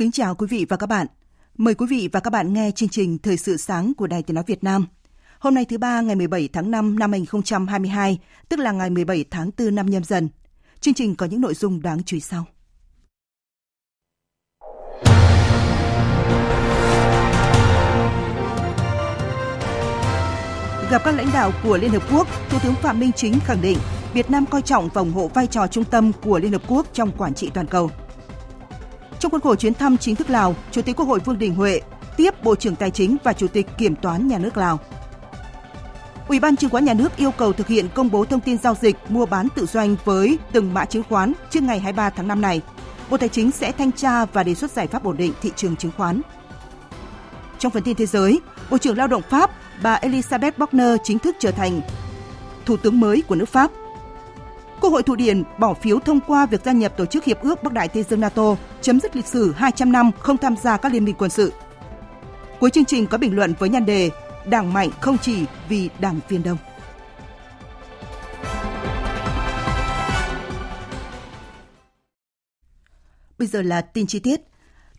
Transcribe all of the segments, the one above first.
Kính chào quý vị và các bạn. Mời quý vị và các bạn nghe chương trình Thời sự sáng của Đài Tiếng Nói Việt Nam. Hôm nay thứ ba ngày 17 tháng 5 năm 2022, tức là ngày 17 tháng 4 năm nhâm dần. Chương trình có những nội dung đáng chú ý sau. Gặp các lãnh đạo của Liên Hợp Quốc, Thủ tướng Phạm Minh Chính khẳng định Việt Nam coi trọng và ủng hộ vai trò trung tâm của Liên Hợp Quốc trong quản trị toàn cầu. Trong khuôn khổ chuyến thăm chính thức Lào, Chủ tịch Quốc hội Vương Đình Huệ tiếp Bộ trưởng Tài chính và Chủ tịch Kiểm toán Nhà nước Lào. Ủy ban chứng khoán nhà nước yêu cầu thực hiện công bố thông tin giao dịch mua bán tự doanh với từng mã chứng khoán trước ngày 23 tháng 5 này. Bộ Tài chính sẽ thanh tra và đề xuất giải pháp ổn định thị trường chứng khoán. Trong phần tin thế giới, Bộ trưởng Lao động Pháp bà Elisabeth Borne chính thức trở thành Thủ tướng mới của nước Pháp. Quốc hội Thụy Điển bỏ phiếu thông qua việc gia nhập Tổ chức Hiệp ước Bắc Đại Tây Dương NATO, chấm dứt lịch sử 200 năm không tham gia các liên minh quân sự. Cuối chương trình có bình luận với nhan đề Đảng mạnh không chỉ vì đảng viên đông. Bây giờ là tin chi tiết.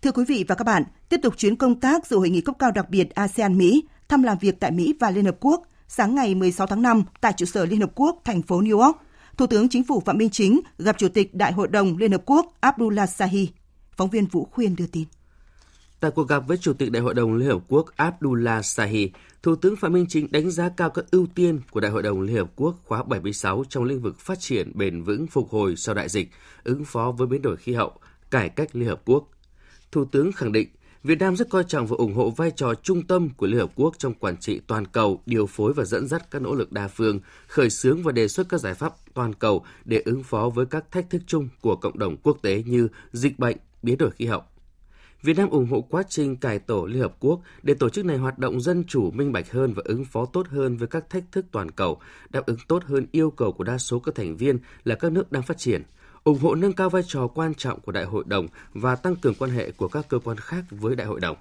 Thưa quý vị và các bạn, tiếp tục chuyến công tác dự hội nghị cấp cao đặc biệt ASEAN-Mỹ, thăm làm việc tại Mỹ và Liên Hợp Quốc, sáng ngày 16 tháng 5 tại trụ sở Liên Hợp Quốc, thành phố New York, Thủ tướng Chính phủ Phạm Minh Chính gặp Chủ tịch Đại hội đồng Liên Hợp Quốc Abdullah Sahi. Phóng viên Vũ Khuyên đưa tin. Tại cuộc gặp với Chủ tịch Đại hội đồng Liên Hợp Quốc Abdullah Sahi, Thủ tướng Phạm Minh Chính đánh giá cao các ưu tiên của Đại hội đồng Liên Hợp Quốc khóa 76 trong lĩnh vực phát triển bền vững phục hồi sau đại dịch, ứng phó với biến đổi khí hậu, cải cách Liên Hợp Quốc. Thủ tướng khẳng định Việt Nam rất coi trọng và ủng hộ vai trò trung tâm của Liên Hợp Quốc trong quản trị toàn cầu, điều phối và dẫn dắt các nỗ lực đa phương, khởi xướng và đề xuất các giải pháp toàn cầu để ứng phó với các thách thức chung của cộng đồng quốc tế như dịch bệnh, biến đổi khí hậu. Việt Nam ủng hộ quá trình cải tổ Liên Hợp Quốc để tổ chức này hoạt động dân chủ, minh bạch hơn và ứng phó tốt hơn với các thách thức toàn cầu, đáp ứng tốt hơn yêu cầu của đa số các thành viên là các nước đang phát triển – ủng hộ nâng cao vai trò quan trọng của Đại hội đồng và tăng cường quan hệ của các cơ quan khác với Đại hội đồng.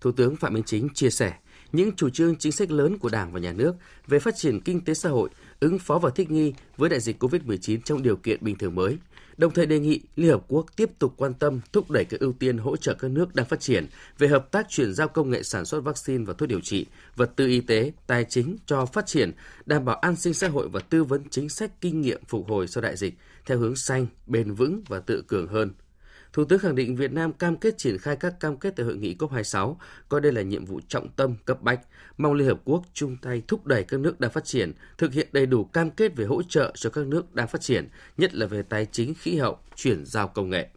Thủ tướng Phạm Minh Chính chia sẻ những chủ trương chính sách lớn của Đảng và Nhà nước về phát triển kinh tế xã hội, ứng phó và thích nghi với đại dịch COVID-19 trong điều kiện bình thường mới, đồng thời đề nghị Liên Hợp Quốc tiếp tục quan tâm thúc đẩy các ưu tiên hỗ trợ các nước đang phát triển về hợp tác chuyển giao công nghệ sản xuất vaccine và thuốc điều trị, vật tư y tế, tài chính cho phát triển, đảm bảo an sinh xã hội và tư vấn chính sách kinh nghiệm phục hồi sau đại dịch theo hướng xanh, bền vững và tự cường hơn. Thủ tướng khẳng định Việt Nam cam kết triển khai các cam kết tại hội nghị COP26, coi đây là nhiệm vụ trọng tâm cấp bách, mong Liên Hợp Quốc chung tay thúc đẩy các nước đang phát triển thực hiện đầy đủ cam kết về hỗ trợ cho các nước đang phát triển, nhất là về tài chính, khí hậu, chuyển giao công nghệ.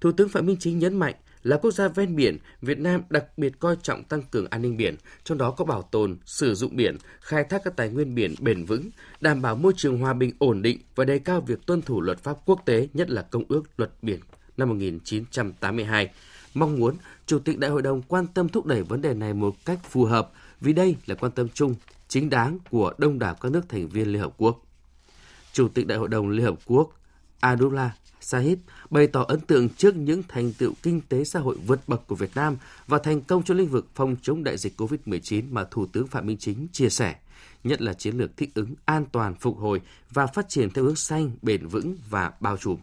Thủ tướng Phạm Minh Chính nhấn mạnh là quốc gia ven biển, Việt Nam đặc biệt coi trọng tăng cường an ninh biển, trong đó có bảo tồn, sử dụng biển, khai thác các tài nguyên biển bền vững, đảm bảo môi trường hòa bình ổn định và đề cao việc tuân thủ luật pháp quốc tế, nhất là Công ước Luật Biển năm 1982. Mong muốn Chủ tịch Đại hội đồng quan tâm thúc đẩy vấn đề này một cách phù hợp vì đây là quan tâm chung, chính đáng của đông đảo các nước thành viên Liên Hợp Quốc. Chủ tịch Đại hội đồng Liên Hợp Quốc Abdullah Sahib bày tỏ ấn tượng trước những thành tựu kinh tế xã hội vượt bậc của Việt Nam và thành công trong lĩnh vực phòng chống đại dịch COVID-19 mà Thủ tướng Phạm Minh Chính chia sẻ, nhất là chiến lược thích ứng an toàn, phục hồi và phát triển theo hướng xanh, bền vững và bao trùm.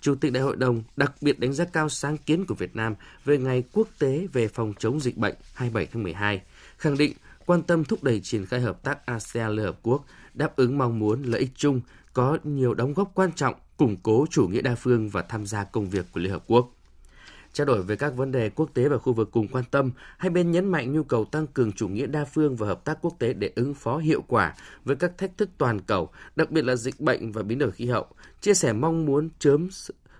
Chủ tịch Đại hội đồng đặc biệt đánh giá cao sáng kiến của Việt Nam về Ngày Quốc tế về phòng chống dịch bệnh 27 tháng 12, khẳng định quan tâm thúc đẩy triển khai hợp tác ASEAN Liên Hợp Quốc đáp ứng mong muốn lợi ích chung có nhiều đóng góp quan trọng củng cố chủ nghĩa đa phương và tham gia công việc của Liên Hợp Quốc. Trao đổi về các vấn đề quốc tế và khu vực cùng quan tâm, hai bên nhấn mạnh nhu cầu tăng cường chủ nghĩa đa phương và hợp tác quốc tế để ứng phó hiệu quả với các thách thức toàn cầu, đặc biệt là dịch bệnh và biến đổi khí hậu, chia sẻ mong muốn chớm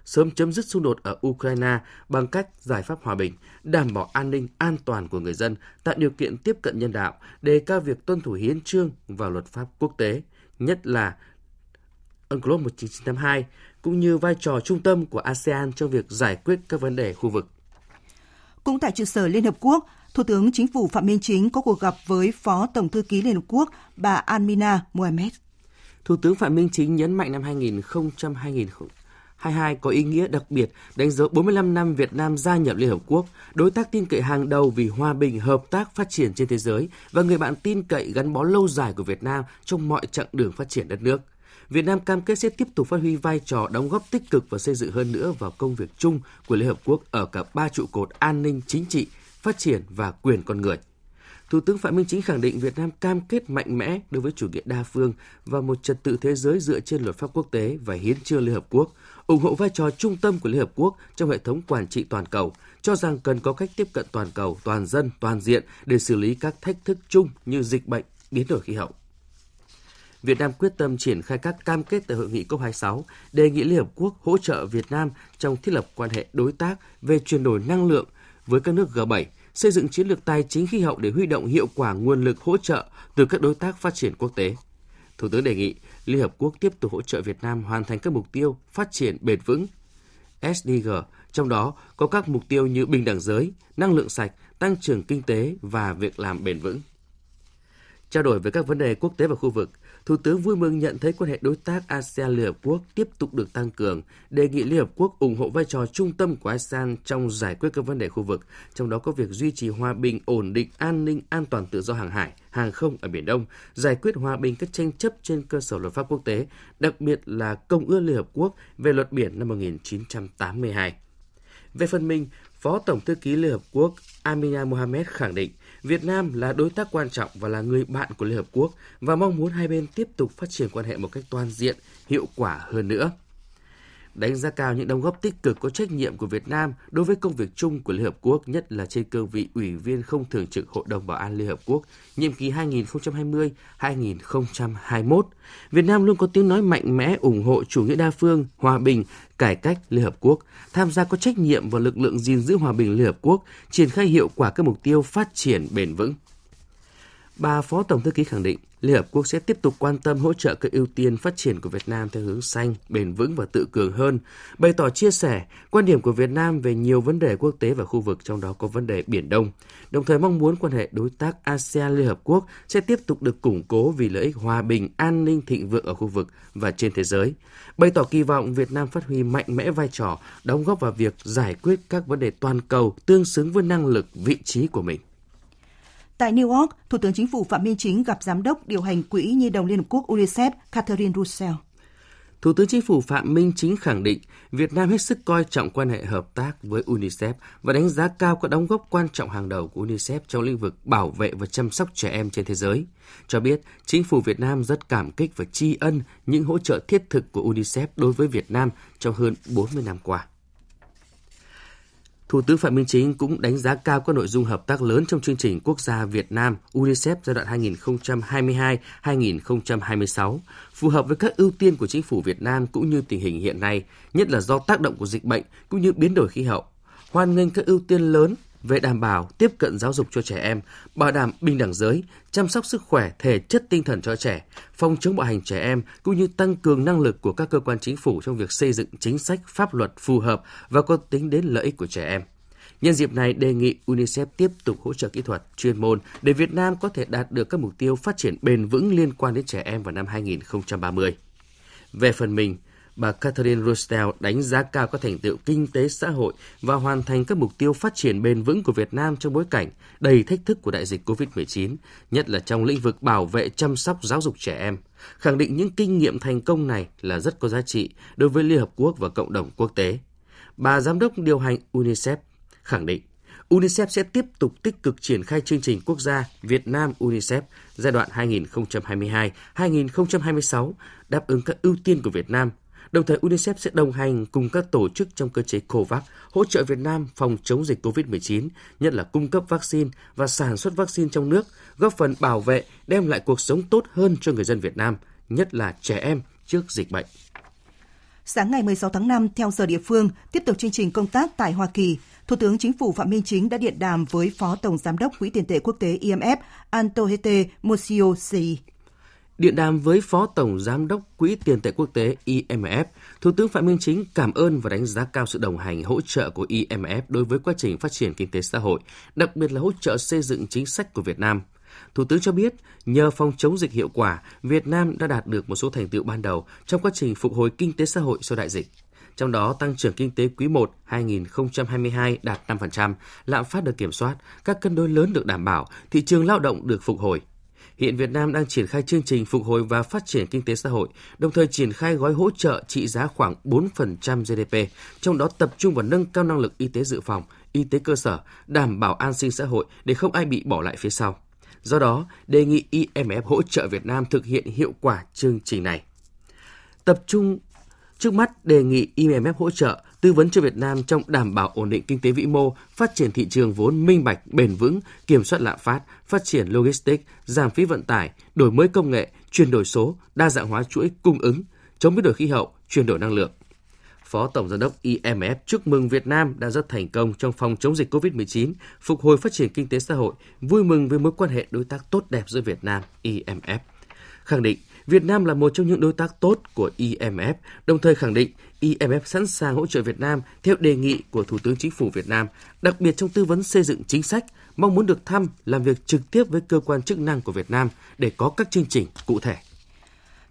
sớm chấm dứt xung đột ở Ukraine bằng cách giải pháp hòa bình, đảm bảo an ninh an toàn của người dân, tạo điều kiện tiếp cận nhân đạo, đề cao việc tuân thủ hiến trương và luật pháp quốc tế, nhất là UNCLOS 1982, cũng như vai trò trung tâm của ASEAN trong việc giải quyết các vấn đề khu vực. Cũng tại trụ sở Liên Hợp Quốc, Thủ tướng Chính phủ Phạm Minh Chính có cuộc gặp với Phó Tổng thư ký Liên Hợp Quốc bà Almina Mohamed. Thủ tướng Phạm Minh Chính nhấn mạnh năm 2022 có ý nghĩa đặc biệt đánh dấu 45 năm Việt Nam gia nhập Liên Hợp Quốc, đối tác tin cậy hàng đầu vì hòa bình, hợp tác, phát triển trên thế giới và người bạn tin cậy gắn bó lâu dài của Việt Nam trong mọi chặng đường phát triển đất nước. Việt Nam cam kết sẽ tiếp tục phát huy vai trò đóng góp tích cực và xây dựng hơn nữa vào công việc chung của Liên Hợp Quốc ở cả ba trụ cột an ninh chính trị, phát triển và quyền con người. Thủ tướng Phạm Minh Chính khẳng định Việt Nam cam kết mạnh mẽ đối với chủ nghĩa đa phương và một trật tự thế giới dựa trên luật pháp quốc tế và hiến trương Liên Hợp Quốc, ủng hộ vai trò trung tâm của Liên Hợp Quốc trong hệ thống quản trị toàn cầu, cho rằng cần có cách tiếp cận toàn cầu, toàn dân, toàn diện để xử lý các thách thức chung như dịch bệnh, biến đổi khí hậu. Việt Nam quyết tâm triển khai các cam kết tại hội nghị COP26, đề nghị Liên Hợp Quốc hỗ trợ Việt Nam trong thiết lập quan hệ đối tác về chuyển đổi năng lượng với các nước G7, xây dựng chiến lược tài chính khí hậu để huy động hiệu quả nguồn lực hỗ trợ từ các đối tác phát triển quốc tế. Thủ tướng đề nghị Liên Hợp Quốc tiếp tục hỗ trợ Việt Nam hoàn thành các mục tiêu phát triển bền vững SDG, trong đó có các mục tiêu như bình đẳng giới, năng lượng sạch, tăng trưởng kinh tế và việc làm bền vững. Trao đổi về các vấn đề quốc tế và khu vực, Thủ tướng vui mừng nhận thấy quan hệ đối tác ASEAN Liên Hợp Quốc tiếp tục được tăng cường, đề nghị Liên Hợp Quốc ủng hộ vai trò trung tâm của ASEAN trong giải quyết các vấn đề khu vực, trong đó có việc duy trì hòa bình, ổn định, an ninh, an toàn tự do hàng hải, hàng không ở Biển Đông, giải quyết hòa bình các tranh chấp trên cơ sở luật pháp quốc tế, đặc biệt là Công ước Liên Hợp Quốc về luật biển năm 1982. Về phần mình, Phó Tổng thư ký Liên Hợp Quốc Amina Mohamed khẳng định Việt Nam là đối tác quan trọng và là người bạn của Liên Hợp Quốc và mong muốn hai bên tiếp tục phát triển quan hệ một cách toàn diện, hiệu quả hơn nữa đánh giá cao những đóng góp tích cực có trách nhiệm của Việt Nam đối với công việc chung của Liên Hợp Quốc, nhất là trên cương vị Ủy viên không thường trực Hội đồng Bảo an Liên Hợp Quốc, nhiệm kỳ 2020-2021. Việt Nam luôn có tiếng nói mạnh mẽ ủng hộ chủ nghĩa đa phương, hòa bình, cải cách Liên Hợp Quốc, tham gia có trách nhiệm vào lực lượng gìn giữ hòa bình Liên Hợp Quốc, triển khai hiệu quả các mục tiêu phát triển bền vững. Bà Phó Tổng Thư ký khẳng định, Liên Hợp Quốc sẽ tiếp tục quan tâm hỗ trợ các ưu tiên phát triển của Việt Nam theo hướng xanh, bền vững và tự cường hơn, bày tỏ chia sẻ quan điểm của Việt Nam về nhiều vấn đề quốc tế và khu vực trong đó có vấn đề Biển Đông, đồng thời mong muốn quan hệ đối tác ASEAN-Liên Hợp Quốc sẽ tiếp tục được củng cố vì lợi ích hòa bình, an ninh thịnh vượng ở khu vực và trên thế giới, bày tỏ kỳ vọng Việt Nam phát huy mạnh mẽ vai trò, đóng góp vào việc giải quyết các vấn đề toàn cầu tương xứng với năng lực, vị trí của mình. Tại New York, Thủ tướng Chính phủ Phạm Minh Chính gặp Giám đốc điều hành Quỹ Nhi đồng Liên Hợp Quốc UNICEF Catherine Russell. Thủ tướng Chính phủ Phạm Minh Chính khẳng định Việt Nam hết sức coi trọng quan hệ hợp tác với UNICEF và đánh giá cao các đóng góp quan trọng hàng đầu của UNICEF trong lĩnh vực bảo vệ và chăm sóc trẻ em trên thế giới. Cho biết, chính phủ Việt Nam rất cảm kích và tri ân những hỗ trợ thiết thực của UNICEF đối với Việt Nam trong hơn 40 năm qua. Thủ tướng Phạm Minh Chính cũng đánh giá cao các nội dung hợp tác lớn trong chương trình quốc gia Việt Nam UNICEF giai đoạn 2022-2026, phù hợp với các ưu tiên của chính phủ Việt Nam cũng như tình hình hiện nay, nhất là do tác động của dịch bệnh cũng như biến đổi khí hậu. Hoan nghênh các ưu tiên lớn về đảm bảo tiếp cận giáo dục cho trẻ em, bảo đảm bình đẳng giới, chăm sóc sức khỏe thể chất tinh thần cho trẻ, phòng chống bạo hành trẻ em cũng như tăng cường năng lực của các cơ quan chính phủ trong việc xây dựng chính sách pháp luật phù hợp và có tính đến lợi ích của trẻ em. Nhân dịp này đề nghị UNICEF tiếp tục hỗ trợ kỹ thuật, chuyên môn để Việt Nam có thể đạt được các mục tiêu phát triển bền vững liên quan đến trẻ em vào năm 2030. Về phần mình, bà Catherine Rostel đánh giá cao các thành tựu kinh tế xã hội và hoàn thành các mục tiêu phát triển bền vững của Việt Nam trong bối cảnh đầy thách thức của đại dịch COVID-19, nhất là trong lĩnh vực bảo vệ chăm sóc giáo dục trẻ em, khẳng định những kinh nghiệm thành công này là rất có giá trị đối với Liên Hợp Quốc và cộng đồng quốc tế. Bà Giám đốc điều hành UNICEF khẳng định UNICEF sẽ tiếp tục tích cực triển khai chương trình quốc gia Việt Nam UNICEF giai đoạn 2022-2026 đáp ứng các ưu tiên của Việt Nam, Đồng thời UNICEF sẽ đồng hành cùng các tổ chức trong cơ chế COVAX hỗ trợ Việt Nam phòng chống dịch COVID-19, nhất là cung cấp vaccine và sản xuất vaccine trong nước, góp phần bảo vệ, đem lại cuộc sống tốt hơn cho người dân Việt Nam, nhất là trẻ em trước dịch bệnh. Sáng ngày 16 tháng 5, theo giờ địa phương, tiếp tục chương trình công tác tại Hoa Kỳ, Thủ tướng Chính phủ Phạm Minh Chính đã điện đàm với Phó Tổng Giám đốc Quỹ tiền tệ quốc tế IMF Antohete Mosiosi. Điện đàm với Phó Tổng Giám đốc Quỹ tiền tệ quốc tế IMF, Thủ tướng Phạm Minh Chính cảm ơn và đánh giá cao sự đồng hành hỗ trợ của IMF đối với quá trình phát triển kinh tế xã hội, đặc biệt là hỗ trợ xây dựng chính sách của Việt Nam. Thủ tướng cho biết, nhờ phòng chống dịch hiệu quả, Việt Nam đã đạt được một số thành tựu ban đầu trong quá trình phục hồi kinh tế xã hội sau đại dịch. Trong đó, tăng trưởng kinh tế quý 1 2022 đạt 5%, lạm phát được kiểm soát, các cân đối lớn được đảm bảo, thị trường lao động được phục hồi. Hiện Việt Nam đang triển khai chương trình phục hồi và phát triển kinh tế xã hội, đồng thời triển khai gói hỗ trợ trị giá khoảng 4% GDP, trong đó tập trung vào nâng cao năng lực y tế dự phòng, y tế cơ sở, đảm bảo an sinh xã hội để không ai bị bỏ lại phía sau. Do đó, đề nghị IMF hỗ trợ Việt Nam thực hiện hiệu quả chương trình này. Tập trung Trước mắt đề nghị IMF hỗ trợ tư vấn cho Việt Nam trong đảm bảo ổn định kinh tế vĩ mô, phát triển thị trường vốn minh bạch, bền vững, kiểm soát lạm phát, phát triển logistics, giảm phí vận tải, đổi mới công nghệ, chuyển đổi số, đa dạng hóa chuỗi cung ứng, chống biến đổi khí hậu, chuyển đổi năng lượng. Phó Tổng Giám đốc IMF chúc mừng Việt Nam đã rất thành công trong phòng chống dịch COVID-19, phục hồi phát triển kinh tế xã hội, vui mừng với mối quan hệ đối tác tốt đẹp giữa Việt Nam, IMF. Khẳng định Việt Nam là một trong những đối tác tốt của IMF, đồng thời khẳng định IMF sẵn sàng hỗ trợ Việt Nam theo đề nghị của Thủ tướng Chính phủ Việt Nam, đặc biệt trong tư vấn xây dựng chính sách, mong muốn được thăm, làm việc trực tiếp với cơ quan chức năng của Việt Nam để có các chương trình cụ thể.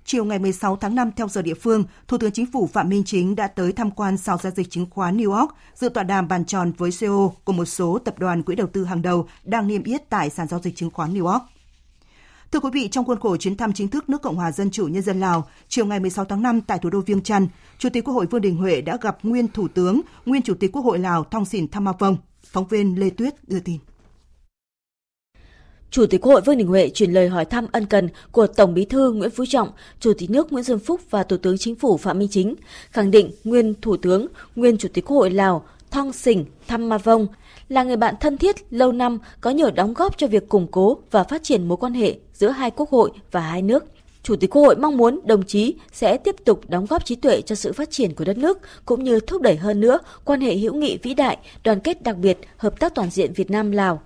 Chiều ngày 16 tháng 5 theo giờ địa phương, Thủ tướng Chính phủ Phạm Minh Chính đã tới tham quan sàn giao dịch chứng khoán New York, dự tọa đàm bàn tròn với CEO của một số tập đoàn quỹ đầu tư hàng đầu đang niêm yết tại sàn giao dịch chứng khoán New York. Thưa quý vị, trong khuôn khổ chuyến thăm chính thức nước Cộng hòa Dân chủ Nhân dân Lào, chiều ngày 16 tháng 5 tại thủ đô Viêng Chăn, Chủ tịch Quốc hội Vương Đình Huệ đã gặp nguyên Thủ tướng, nguyên Chủ tịch Quốc hội Lào Thong Sìn Thamavong. Phóng viên Lê Tuyết đưa tin. Chủ tịch Quốc hội Vương Đình Huệ chuyển lời hỏi thăm ân cần của Tổng Bí thư Nguyễn Phú Trọng, Chủ tịch nước Nguyễn Xuân Phúc và Thủ tướng Chính phủ Phạm Minh Chính, khẳng định nguyên Thủ tướng, nguyên Chủ tịch Quốc hội Lào Thong Sìn Vong là người bạn thân thiết lâu năm có nhiều đóng góp cho việc củng cố và phát triển mối quan hệ giữa hai quốc hội và hai nước. Chủ tịch Quốc hội mong muốn đồng chí sẽ tiếp tục đóng góp trí tuệ cho sự phát triển của đất nước cũng như thúc đẩy hơn nữa quan hệ hữu nghị vĩ đại, đoàn kết đặc biệt, hợp tác toàn diện Việt Nam Lào.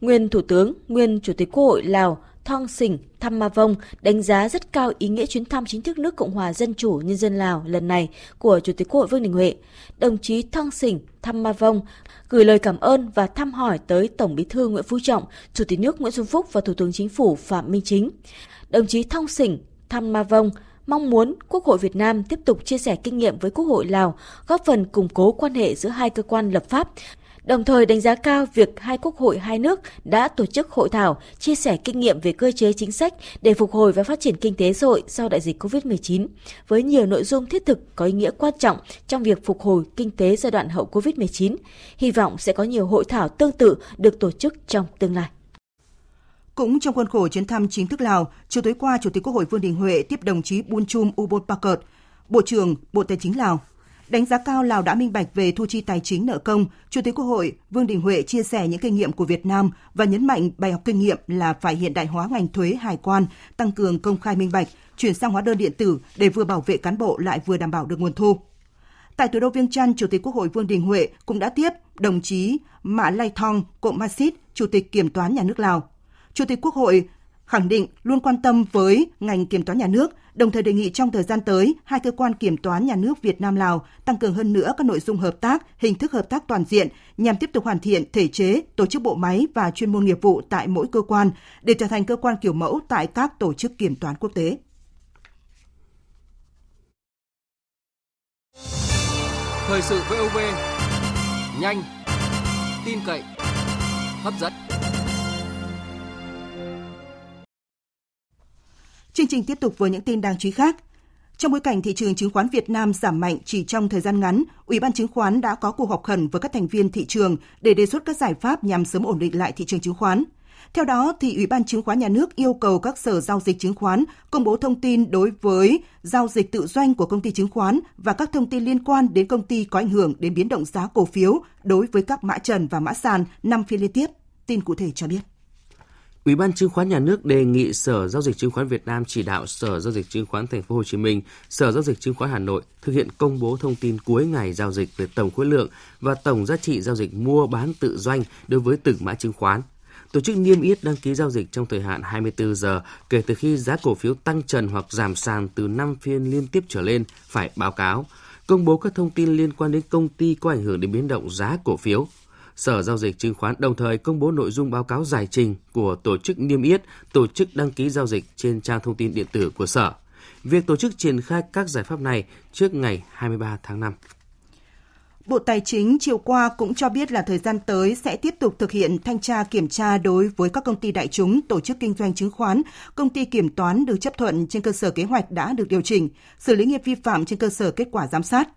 Nguyên Thủ tướng, nguyên Chủ tịch Quốc hội Lào Thong Sình Tham Ma Vong đánh giá rất cao ý nghĩa chuyến thăm chính thức nước Cộng hòa Dân chủ Nhân dân Lào lần này của Chủ tịch Quốc hội Vương Đình Huệ. Đồng chí Thong Sình Tham Ma Vong gửi lời cảm ơn và thăm hỏi tới Tổng Bí thư Nguyễn Phú Trọng, Chủ tịch nước Nguyễn Xuân Phúc và Thủ tướng Chính phủ Phạm Minh Chính. Đồng chí Thong Sình Tham Ma Vong mong muốn Quốc hội Việt Nam tiếp tục chia sẻ kinh nghiệm với Quốc hội Lào, góp phần củng cố quan hệ giữa hai cơ quan lập pháp, đồng thời đánh giá cao việc hai quốc hội hai nước đã tổ chức hội thảo chia sẻ kinh nghiệm về cơ chế chính sách để phục hồi và phát triển kinh tế xã hội sau đại dịch COVID-19 với nhiều nội dung thiết thực có ý nghĩa quan trọng trong việc phục hồi kinh tế giai đoạn hậu COVID-19. Hy vọng sẽ có nhiều hội thảo tương tự được tổ chức trong tương lai. Cũng trong khuôn khổ chuyến thăm chính thức Lào, chiều tối qua, Chủ tịch Quốc hội Vương Đình Huệ tiếp đồng chí Bunchum Ubon Pakert, Bộ trưởng Bộ Tài chính Lào Đánh giá cao Lào đã minh bạch về thu chi tài chính nợ công, Chủ tịch Quốc hội Vương Đình Huệ chia sẻ những kinh nghiệm của Việt Nam và nhấn mạnh bài học kinh nghiệm là phải hiện đại hóa ngành thuế hải quan, tăng cường công khai minh bạch, chuyển sang hóa đơn điện tử để vừa bảo vệ cán bộ lại vừa đảm bảo được nguồn thu. Tại thủ đô Viêng Chăn, Chủ tịch Quốc hội Vương Đình Huệ cũng đã tiếp đồng chí Mã Lai Thong Cộng Masit, Chủ tịch Kiểm toán Nhà nước Lào. Chủ tịch Quốc hội khẳng định luôn quan tâm với ngành kiểm toán nhà nước, đồng thời đề nghị trong thời gian tới, hai cơ quan kiểm toán nhà nước Việt Nam Lào tăng cường hơn nữa các nội dung hợp tác, hình thức hợp tác toàn diện nhằm tiếp tục hoàn thiện thể chế, tổ chức bộ máy và chuyên môn nghiệp vụ tại mỗi cơ quan để trở thành cơ quan kiểu mẫu tại các tổ chức kiểm toán quốc tế. Thời sự VOV nhanh, tin cậy, hấp dẫn. Chương trình tiếp tục với những tin đáng chú ý khác. Trong bối cảnh thị trường chứng khoán Việt Nam giảm mạnh chỉ trong thời gian ngắn, Ủy ban chứng khoán đã có cuộc họp khẩn với các thành viên thị trường để đề xuất các giải pháp nhằm sớm ổn định lại thị trường chứng khoán. Theo đó, thì Ủy ban Chứng khoán Nhà nước yêu cầu các sở giao dịch chứng khoán công bố thông tin đối với giao dịch tự doanh của công ty chứng khoán và các thông tin liên quan đến công ty có ảnh hưởng đến biến động giá cổ phiếu đối với các mã trần và mã sàn năm phiên liên tiếp. Tin cụ thể cho biết. Ủy ban Chứng khoán Nhà nước đề nghị Sở Giao dịch Chứng khoán Việt Nam chỉ đạo Sở Giao dịch Chứng khoán Thành phố Hồ Chí Minh, Sở Giao dịch Chứng khoán Hà Nội thực hiện công bố thông tin cuối ngày giao dịch về tổng khối lượng và tổng giá trị giao dịch mua bán tự doanh đối với từng mã chứng khoán. Tổ chức niêm yết đăng ký giao dịch trong thời hạn 24 giờ kể từ khi giá cổ phiếu tăng trần hoặc giảm sàn từ 5 phiên liên tiếp trở lên phải báo cáo, công bố các thông tin liên quan đến công ty có ảnh hưởng đến biến động giá cổ phiếu, Sở Giao dịch Chứng khoán đồng thời công bố nội dung báo cáo giải trình của tổ chức niêm yết, tổ chức đăng ký giao dịch trên trang thông tin điện tử của Sở. Việc tổ chức triển khai các giải pháp này trước ngày 23 tháng 5. Bộ Tài chính chiều qua cũng cho biết là thời gian tới sẽ tiếp tục thực hiện thanh tra kiểm tra đối với các công ty đại chúng, tổ chức kinh doanh chứng khoán, công ty kiểm toán được chấp thuận trên cơ sở kế hoạch đã được điều chỉnh, xử lý nghiệp vi phạm trên cơ sở kết quả giám sát.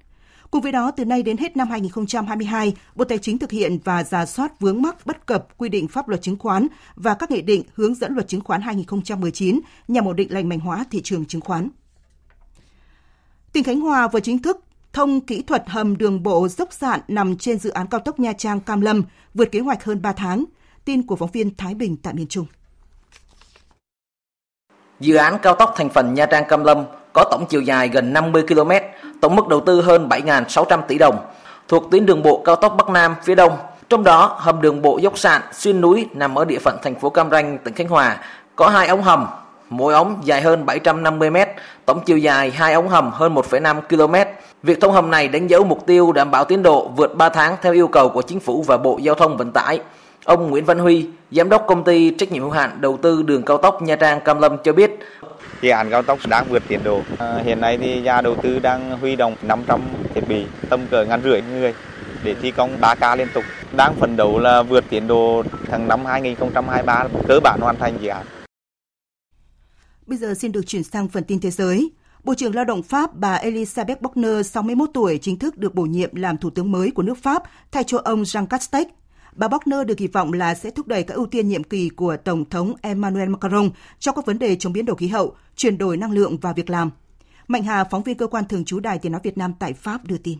Cùng với đó, từ nay đến hết năm 2022, Bộ Tài chính thực hiện và giả soát vướng mắc bất cập quy định pháp luật chứng khoán và các nghị định hướng dẫn luật chứng khoán 2019 nhằm ổn định lành mạnh hóa thị trường chứng khoán. Tỉnh Khánh Hòa vừa chính thức thông kỹ thuật hầm đường bộ dốc sạn nằm trên dự án cao tốc Nha Trang Cam Lâm, vượt kế hoạch hơn 3 tháng. Tin của phóng viên Thái Bình tại miền Trung. Dự án cao tốc thành phần Nha Trang Cam Lâm có tổng chiều dài gần 50 km, tổng mức đầu tư hơn 7.600 tỷ đồng, thuộc tuyến đường bộ cao tốc Bắc Nam phía đông. Trong đó, hầm đường bộ dốc sạn xuyên núi nằm ở địa phận thành phố Cam Ranh, tỉnh Khánh Hòa, có hai ống hầm, mỗi ống dài hơn 750 m, tổng chiều dài hai ống hầm hơn 1,5 km. Việc thông hầm này đánh dấu mục tiêu đảm bảo tiến độ vượt 3 tháng theo yêu cầu của chính phủ và Bộ Giao thông Vận tải. Ông Nguyễn Văn Huy, giám đốc công ty trách nhiệm hữu hạn đầu tư đường cao tốc Nha Trang Cam Lâm cho biết, Dự án cao tốc đang vượt tiến độ. À, hiện nay thì nhà đầu tư đang huy động 500 thiết bị tầm cỡ ngàn rưỡi người để thi công 3 ca liên tục. Đang phấn đấu là vượt tiến độ tháng năm 2023 cơ bản hoàn thành dự án. Bây giờ xin được chuyển sang phần tin thế giới. Bộ trưởng Lao động Pháp bà Elisabeth Bochner, 61 tuổi, chính thức được bổ nhiệm làm thủ tướng mới của nước Pháp, thay cho ông Jean Castex, Bà Bochner được kỳ vọng là sẽ thúc đẩy các ưu tiên nhiệm kỳ của Tổng thống Emmanuel Macron trong các vấn đề chống biến đổi khí hậu, chuyển đổi năng lượng và việc làm. Mạnh Hà, phóng viên cơ quan thường trú Đài Tiếng Nói Việt Nam tại Pháp đưa tin.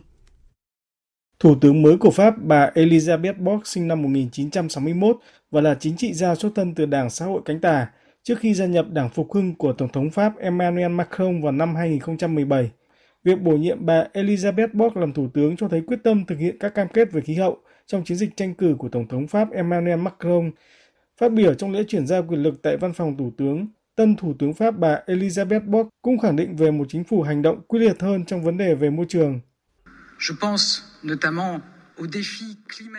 Thủ tướng mới của Pháp, bà Elisabeth Borg sinh năm 1961 và là chính trị gia xuất thân từ Đảng Xã hội cánh tả trước khi gia nhập Đảng Phục hưng của Tổng thống Pháp Emmanuel Macron vào năm 2017. Việc bổ nhiệm bà Elisabeth Borg làm thủ tướng cho thấy quyết tâm thực hiện các cam kết về khí hậu trong chiến dịch tranh cử của Tổng thống Pháp Emmanuel Macron. Phát biểu trong lễ chuyển giao quyền lực tại văn phòng Thủ tướng, tân Thủ tướng Pháp bà Elisabeth Borg cũng khẳng định về một chính phủ hành động quyết liệt hơn trong vấn đề về môi trường.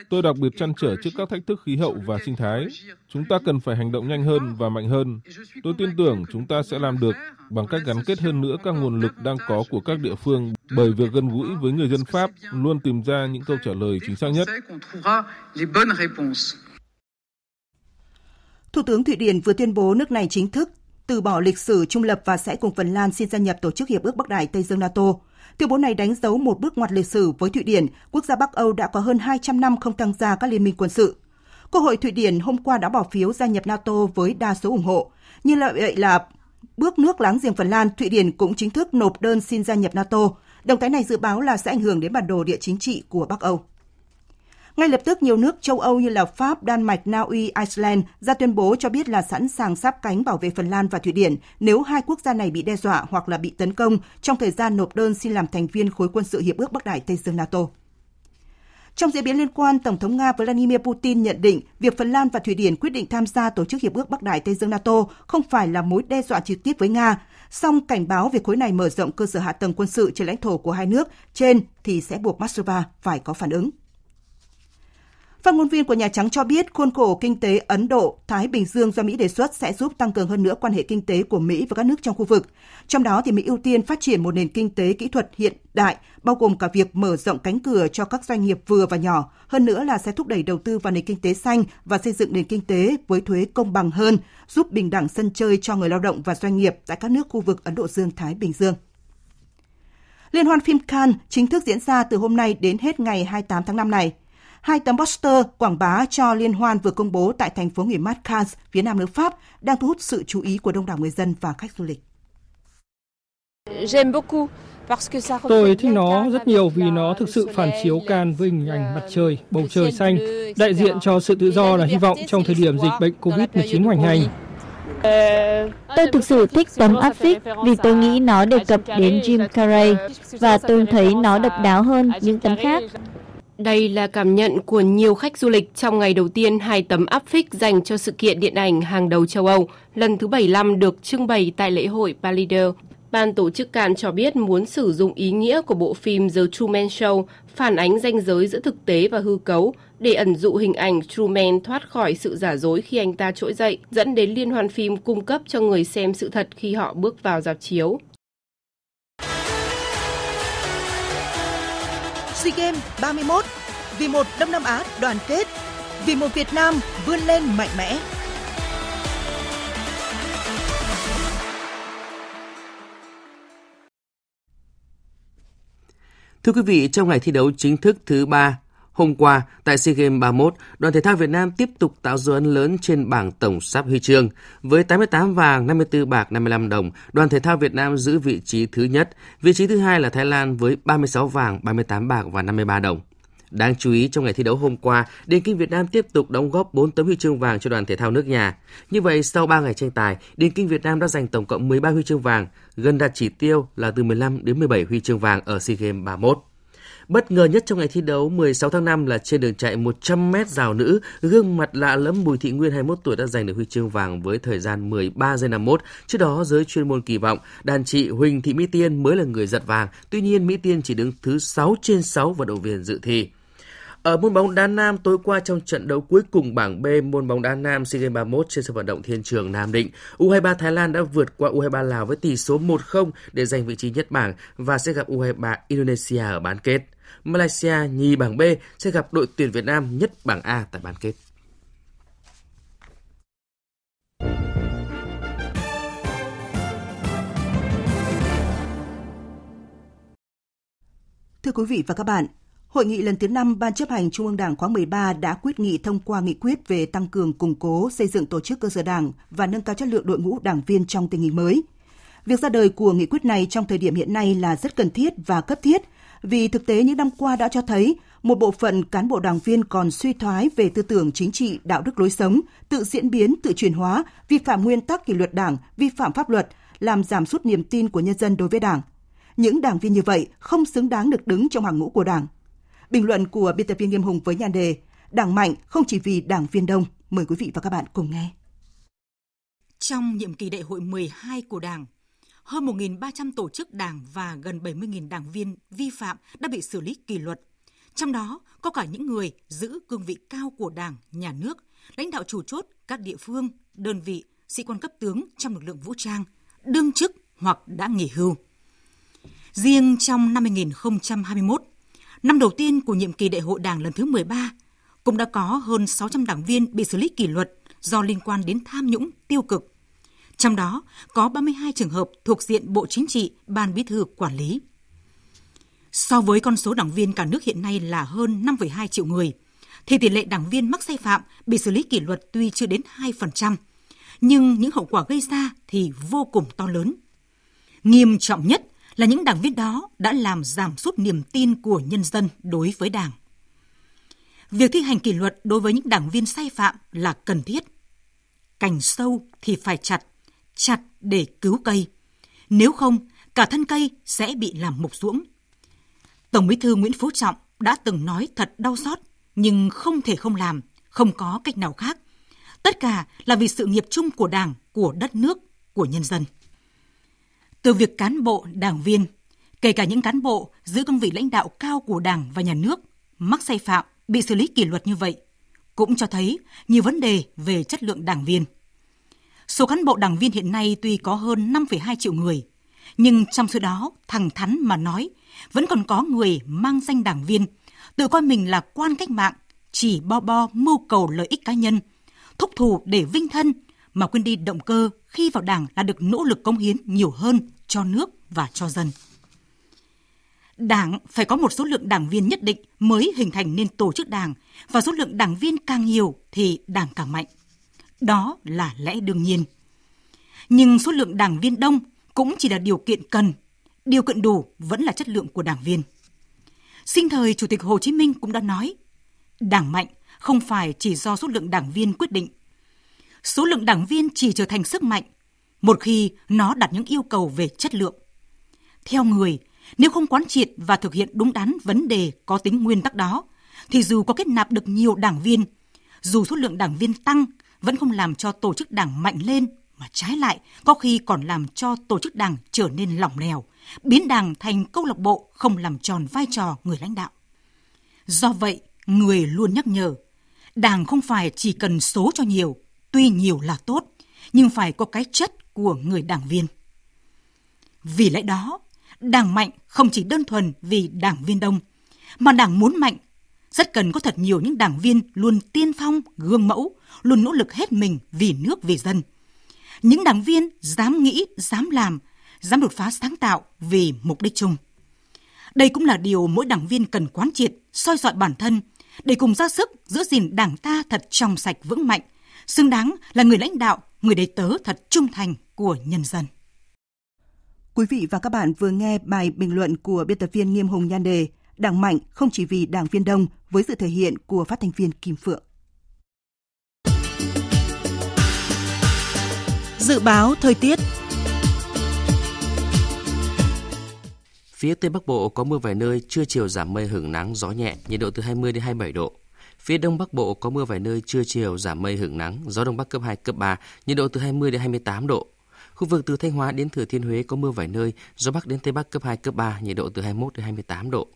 Tôi đặc biệt chăn trở trước các thách thức khí hậu và sinh thái. Chúng ta cần phải hành động nhanh hơn và mạnh hơn. Tôi tin tưởng chúng ta sẽ làm được bằng cách gắn kết hơn nữa các nguồn lực đang có của các địa phương bởi việc gần gũi với người dân Pháp luôn tìm ra những câu trả lời chính xác nhất. Thủ tướng Thụy Điển vừa tuyên bố nước này chính thức từ bỏ lịch sử trung lập và sẽ cùng Phần Lan xin gia nhập Tổ chức Hiệp ước Bắc Đại Tây Dương NATO. Tuyên bố này đánh dấu một bước ngoặt lịch sử với Thụy Điển, quốc gia Bắc Âu đã có hơn 200 năm không tham gia các liên minh quân sự. Quốc hội Thụy Điển hôm qua đã bỏ phiếu gia nhập NATO với đa số ủng hộ. Như vậy là bước nước láng giềng Phần Lan, Thụy Điển cũng chính thức nộp đơn xin gia nhập NATO. Động thái này dự báo là sẽ ảnh hưởng đến bản đồ địa chính trị của Bắc Âu. Ngay lập tức, nhiều nước châu Âu như là Pháp, Đan Mạch, Na Uy, Iceland ra tuyên bố cho biết là sẵn sàng sáp cánh bảo vệ Phần Lan và Thụy Điển nếu hai quốc gia này bị đe dọa hoặc là bị tấn công trong thời gian nộp đơn xin làm thành viên khối quân sự Hiệp ước Bắc Đại Tây Dương NATO. Trong diễn biến liên quan, Tổng thống Nga Vladimir Putin nhận định việc Phần Lan và Thụy Điển quyết định tham gia Tổ chức Hiệp ước Bắc Đại Tây Dương NATO không phải là mối đe dọa trực tiếp với Nga, song cảnh báo việc khối này mở rộng cơ sở hạ tầng quân sự trên lãnh thổ của hai nước trên thì sẽ buộc Moscow phải có phản ứng. Phát ngôn viên của Nhà Trắng cho biết khuôn khổ kinh tế Ấn Độ-Thái Bình Dương do Mỹ đề xuất sẽ giúp tăng cường hơn nữa quan hệ kinh tế của Mỹ và các nước trong khu vực. Trong đó thì Mỹ ưu tiên phát triển một nền kinh tế kỹ thuật hiện đại, bao gồm cả việc mở rộng cánh cửa cho các doanh nghiệp vừa và nhỏ, hơn nữa là sẽ thúc đẩy đầu tư vào nền kinh tế xanh và xây dựng nền kinh tế với thuế công bằng hơn, giúp bình đẳng sân chơi cho người lao động và doanh nghiệp tại các nước khu vực Ấn Độ Dương-Thái Bình Dương. Liên hoan phim Cannes chính thức diễn ra từ hôm nay đến hết ngày 28 tháng 5 này. Hai tấm poster quảng bá cho liên hoan vừa công bố tại thành phố nghỉ mát Cannes, phía nam nước Pháp, đang thu hút sự chú ý của đông đảo người dân và khách du lịch. Tôi thích nó rất nhiều vì nó thực sự phản chiếu can với hình ảnh mặt trời, bầu trời xanh, đại diện cho sự tự do là hy vọng trong thời điểm dịch bệnh COVID-19 hoành hành. Tôi thực sự thích tấm áp phích vì tôi nghĩ nó đề cập đến Jim Carrey và tôi thấy nó độc đáo hơn những tấm khác. Đây là cảm nhận của nhiều khách du lịch trong ngày đầu tiên hai tấm áp phích dành cho sự kiện điện ảnh hàng đầu châu Âu lần thứ 75 được trưng bày tại lễ hội Palider. Ban tổ chức Cannes cho biết muốn sử dụng ý nghĩa của bộ phim The Truman Show phản ánh ranh giới giữa thực tế và hư cấu để ẩn dụ hình ảnh Truman thoát khỏi sự giả dối khi anh ta trỗi dậy, dẫn đến liên hoan phim cung cấp cho người xem sự thật khi họ bước vào dạp chiếu. SEA Games 31 vì một Đông Nam Á đoàn kết, vì một Việt Nam vươn lên mạnh mẽ. Thưa quý vị, trong ngày thi đấu chính thức thứ ba Hôm qua, tại SEA Games 31, đoàn thể thao Việt Nam tiếp tục tạo dấu ấn lớn trên bảng tổng sắp huy chương. Với 88 vàng, 54 bạc, 55 đồng, đoàn thể thao Việt Nam giữ vị trí thứ nhất. Vị trí thứ hai là Thái Lan với 36 vàng, 38 bạc và 53 đồng. Đáng chú ý trong ngày thi đấu hôm qua, Điền Kinh Việt Nam tiếp tục đóng góp 4 tấm huy chương vàng cho đoàn thể thao nước nhà. Như vậy, sau 3 ngày tranh tài, Điền Kinh Việt Nam đã giành tổng cộng 13 huy chương vàng, gần đạt chỉ tiêu là từ 15 đến 17 huy chương vàng ở SEA Games 31. Bất ngờ nhất trong ngày thi đấu 16 tháng 5 là trên đường chạy 100m rào nữ, gương mặt lạ lẫm Bùi Thị Nguyên 21 tuổi đã giành được huy chương vàng với thời gian 13 giây 51. Trước đó, giới chuyên môn kỳ vọng đàn chị Huỳnh Thị Mỹ Tiên mới là người giật vàng. Tuy nhiên, Mỹ Tiên chỉ đứng thứ 6 trên 6 vận động viên dự thi. Ở môn bóng đá nam tối qua trong trận đấu cuối cùng bảng B môn bóng đá nam SEA Games 31 trên sân vận động Thiên Trường Nam Định, U23 Thái Lan đã vượt qua U23 Lào với tỷ số 1-0 để giành vị trí nhất bảng và sẽ gặp U23 Indonesia ở bán kết. Malaysia nhì bảng B sẽ gặp đội tuyển Việt Nam nhất bảng A tại bán kết. Thưa quý vị và các bạn, Hội nghị lần thứ 5 Ban chấp hành Trung ương Đảng khóa 13 đã quyết nghị thông qua nghị quyết về tăng cường củng cố xây dựng tổ chức cơ sở đảng và nâng cao chất lượng đội ngũ đảng viên trong tình hình mới. Việc ra đời của nghị quyết này trong thời điểm hiện nay là rất cần thiết và cấp thiết vì thực tế những năm qua đã cho thấy một bộ phận cán bộ đảng viên còn suy thoái về tư tưởng chính trị, đạo đức lối sống, tự diễn biến, tự chuyển hóa, vi phạm nguyên tắc kỷ luật đảng, vi phạm pháp luật, làm giảm sút niềm tin của nhân dân đối với đảng. Những đảng viên như vậy không xứng đáng được đứng trong hàng ngũ của đảng. Bình luận của biên tập viên Nghiêm Hùng với nhan đề Đảng mạnh không chỉ vì đảng viên đông. Mời quý vị và các bạn cùng nghe. Trong nhiệm kỳ đại hội 12 của Đảng, hơn 1.300 tổ chức đảng và gần 70.000 đảng viên vi phạm đã bị xử lý kỷ luật. Trong đó có cả những người giữ cương vị cao của đảng, nhà nước, lãnh đạo chủ chốt các địa phương, đơn vị, sĩ quan cấp tướng trong lực lượng vũ trang, đương chức hoặc đã nghỉ hưu. Riêng trong năm 2021, năm đầu tiên của nhiệm kỳ đại hội đảng lần thứ 13, cũng đã có hơn 600 đảng viên bị xử lý kỷ luật do liên quan đến tham nhũng tiêu cực, trong đó có 32 trường hợp thuộc diện Bộ Chính trị, Ban Bí thư quản lý. So với con số đảng viên cả nước hiện nay là hơn 5,2 triệu người, thì tỷ lệ đảng viên mắc sai phạm bị xử lý kỷ luật tuy chưa đến 2%, nhưng những hậu quả gây ra thì vô cùng to lớn. Nghiêm trọng nhất là những đảng viên đó đã làm giảm sút niềm tin của nhân dân đối với Đảng. Việc thi hành kỷ luật đối với những đảng viên sai phạm là cần thiết. Cành sâu thì phải chặt, chặt để cứu cây. Nếu không, cả thân cây sẽ bị làm mục ruỗng. Tổng Bí thư Nguyễn Phú Trọng đã từng nói thật đau xót, nhưng không thể không làm, không có cách nào khác. Tất cả là vì sự nghiệp chung của Đảng, của đất nước, của nhân dân. Từ việc cán bộ, đảng viên, kể cả những cán bộ giữ cương vị lãnh đạo cao của Đảng và nhà nước mắc sai phạm, bị xử lý kỷ luật như vậy, cũng cho thấy nhiều vấn đề về chất lượng đảng viên. Số cán bộ đảng viên hiện nay tuy có hơn 5,2 triệu người, nhưng trong số đó, thẳng thắn mà nói, vẫn còn có người mang danh đảng viên, tự coi mình là quan cách mạng, chỉ bo bo mưu cầu lợi ích cá nhân, thúc thù để vinh thân, mà quên đi động cơ khi vào đảng là được nỗ lực công hiến nhiều hơn cho nước và cho dân. Đảng phải có một số lượng đảng viên nhất định mới hình thành nên tổ chức đảng và số lượng đảng viên càng nhiều thì đảng càng mạnh. Đó là lẽ đương nhiên. Nhưng số lượng đảng viên đông cũng chỉ là điều kiện cần, điều kiện đủ vẫn là chất lượng của đảng viên. Sinh thời Chủ tịch Hồ Chí Minh cũng đã nói, đảng mạnh không phải chỉ do số lượng đảng viên quyết định. Số lượng đảng viên chỉ trở thành sức mạnh một khi nó đặt những yêu cầu về chất lượng. Theo người, nếu không quán triệt và thực hiện đúng đắn vấn đề có tính nguyên tắc đó, thì dù có kết nạp được nhiều đảng viên, dù số lượng đảng viên tăng vẫn không làm cho tổ chức đảng mạnh lên mà trái lại có khi còn làm cho tổ chức đảng trở nên lỏng lẻo, biến đảng thành câu lạc bộ không làm tròn vai trò người lãnh đạo. Do vậy, người luôn nhắc nhở, đảng không phải chỉ cần số cho nhiều, tuy nhiều là tốt, nhưng phải có cái chất của người đảng viên. Vì lẽ đó, đảng mạnh không chỉ đơn thuần vì đảng viên đông, mà đảng muốn mạnh rất cần có thật nhiều những đảng viên luôn tiên phong, gương mẫu, luôn nỗ lực hết mình vì nước vì dân. Những đảng viên dám nghĩ, dám làm, dám đột phá sáng tạo vì mục đích chung. Đây cũng là điều mỗi đảng viên cần quán triệt, soi dọi bản thân để cùng ra sức giữ gìn đảng ta thật trong sạch vững mạnh, xứng đáng là người lãnh đạo, người đầy tớ thật trung thành của nhân dân. Quý vị và các bạn vừa nghe bài bình luận của biên tập viên Nghiêm Hùng nhan đề Đảng mạnh không chỉ vì đảng viên đông với sự thể hiện của phát thanh viên Kim Phượng. Dự báo thời tiết Phía Tây Bắc Bộ có mưa vài nơi, trưa chiều giảm mây hưởng nắng, gió nhẹ, nhiệt độ từ 20 đến 27 độ. Phía Đông Bắc Bộ có mưa vài nơi, trưa chiều giảm mây hưởng nắng, gió Đông Bắc cấp 2, cấp 3, nhiệt độ từ 20 đến 28 độ. Khu vực từ Thanh Hóa đến Thừa Thiên Huế có mưa vài nơi, gió Bắc đến Tây Bắc cấp 2, cấp 3, nhiệt độ từ 21 đến 28 độ.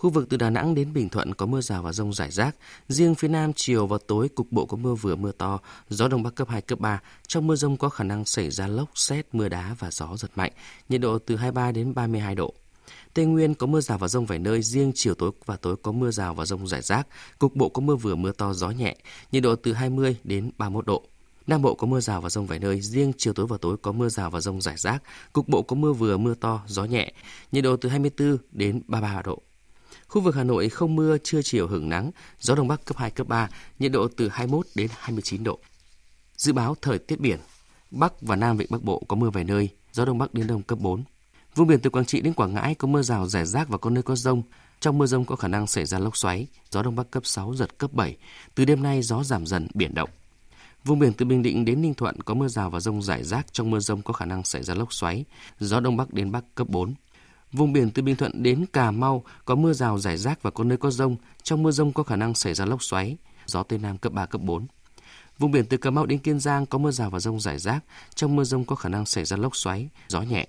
Khu vực từ Đà Nẵng đến Bình Thuận có mưa rào và rông rải rác. Riêng phía Nam chiều và tối cục bộ có mưa vừa mưa to, gió Đông Bắc cấp 2, cấp 3. Trong mưa rông có khả năng xảy ra lốc, xét, mưa đá và gió giật mạnh, nhiệt độ từ 23 đến 32 độ. Tây Nguyên có mưa rào và rông vài nơi, riêng chiều tối và tối có mưa rào và rông rải rác, cục bộ có mưa vừa mưa to gió nhẹ, nhiệt độ từ 20 đến 31 độ. Nam Bộ có mưa rào và rông vài nơi, riêng chiều tối và tối có mưa rào và rông rải rác, cục bộ có mưa vừa mưa to, gió nhẹ, nhiệt độ từ 24 đến 33 độ. Khu vực Hà Nội không mưa, trưa chiều hưởng nắng, gió đông bắc cấp 2 cấp 3, nhiệt độ từ 21 đến 29 độ. Dự báo thời tiết biển, Bắc và Nam Vịnh Bắc Bộ có mưa vài nơi, gió đông bắc đến đông cấp 4. Vùng biển từ Quảng Trị đến Quảng Ngãi có mưa rào rải rác và có nơi có rông. Trong mưa rông có khả năng xảy ra lốc xoáy, gió đông bắc cấp 6 giật cấp 7. Từ đêm nay gió giảm dần biển động. Vùng biển từ Bình Định đến Ninh Thuận có mưa rào và rông rải rác, trong mưa rông có khả năng xảy ra lốc xoáy, gió đông bắc đến bắc cấp 4. Vùng biển từ Bình Thuận đến Cà Mau có mưa rào rải rác và có nơi có rông, trong mưa rông có khả năng xảy ra lốc xoáy, gió tây nam cấp 3 cấp 4. Vùng biển từ Cà Mau đến Kiên Giang có mưa rào và rông rải rác, trong mưa rông có khả năng xảy ra lốc xoáy, gió nhẹ.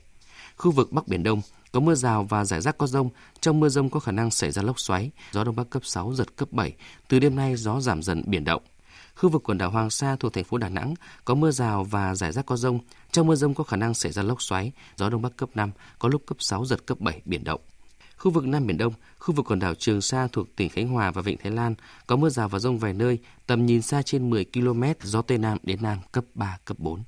Khu vực Bắc Biển Đông có mưa rào và rải rác có rông, trong mưa rông có khả năng xảy ra lốc xoáy, gió đông bắc cấp 6 giật cấp 7. Từ đêm nay gió giảm dần biển động. Khu vực quần đảo Hoàng Sa thuộc thành phố Đà Nẵng có mưa rào và rải rác có rông. Trong mưa rông có khả năng xảy ra lốc xoáy, gió đông bắc cấp 5, có lúc cấp 6 giật cấp 7 biển động. Khu vực Nam Biển Đông, khu vực quần đảo Trường Sa thuộc tỉnh Khánh Hòa và Vịnh Thái Lan có mưa rào và rông vài nơi, tầm nhìn xa trên 10 km, gió Tây Nam đến Nam cấp 3, cấp 4.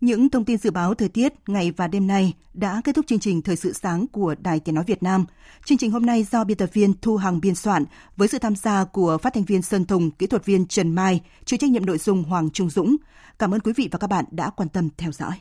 Những thông tin dự báo thời tiết ngày và đêm nay đã kết thúc chương trình Thời sự sáng của Đài Tiếng Nói Việt Nam. Chương trình hôm nay do biên tập viên Thu Hằng biên soạn với sự tham gia của phát thanh viên Sơn Tùng, kỹ thuật viên Trần Mai, chịu trách nhiệm nội dung Hoàng Trung Dũng. Cảm ơn quý vị và các bạn đã quan tâm theo dõi.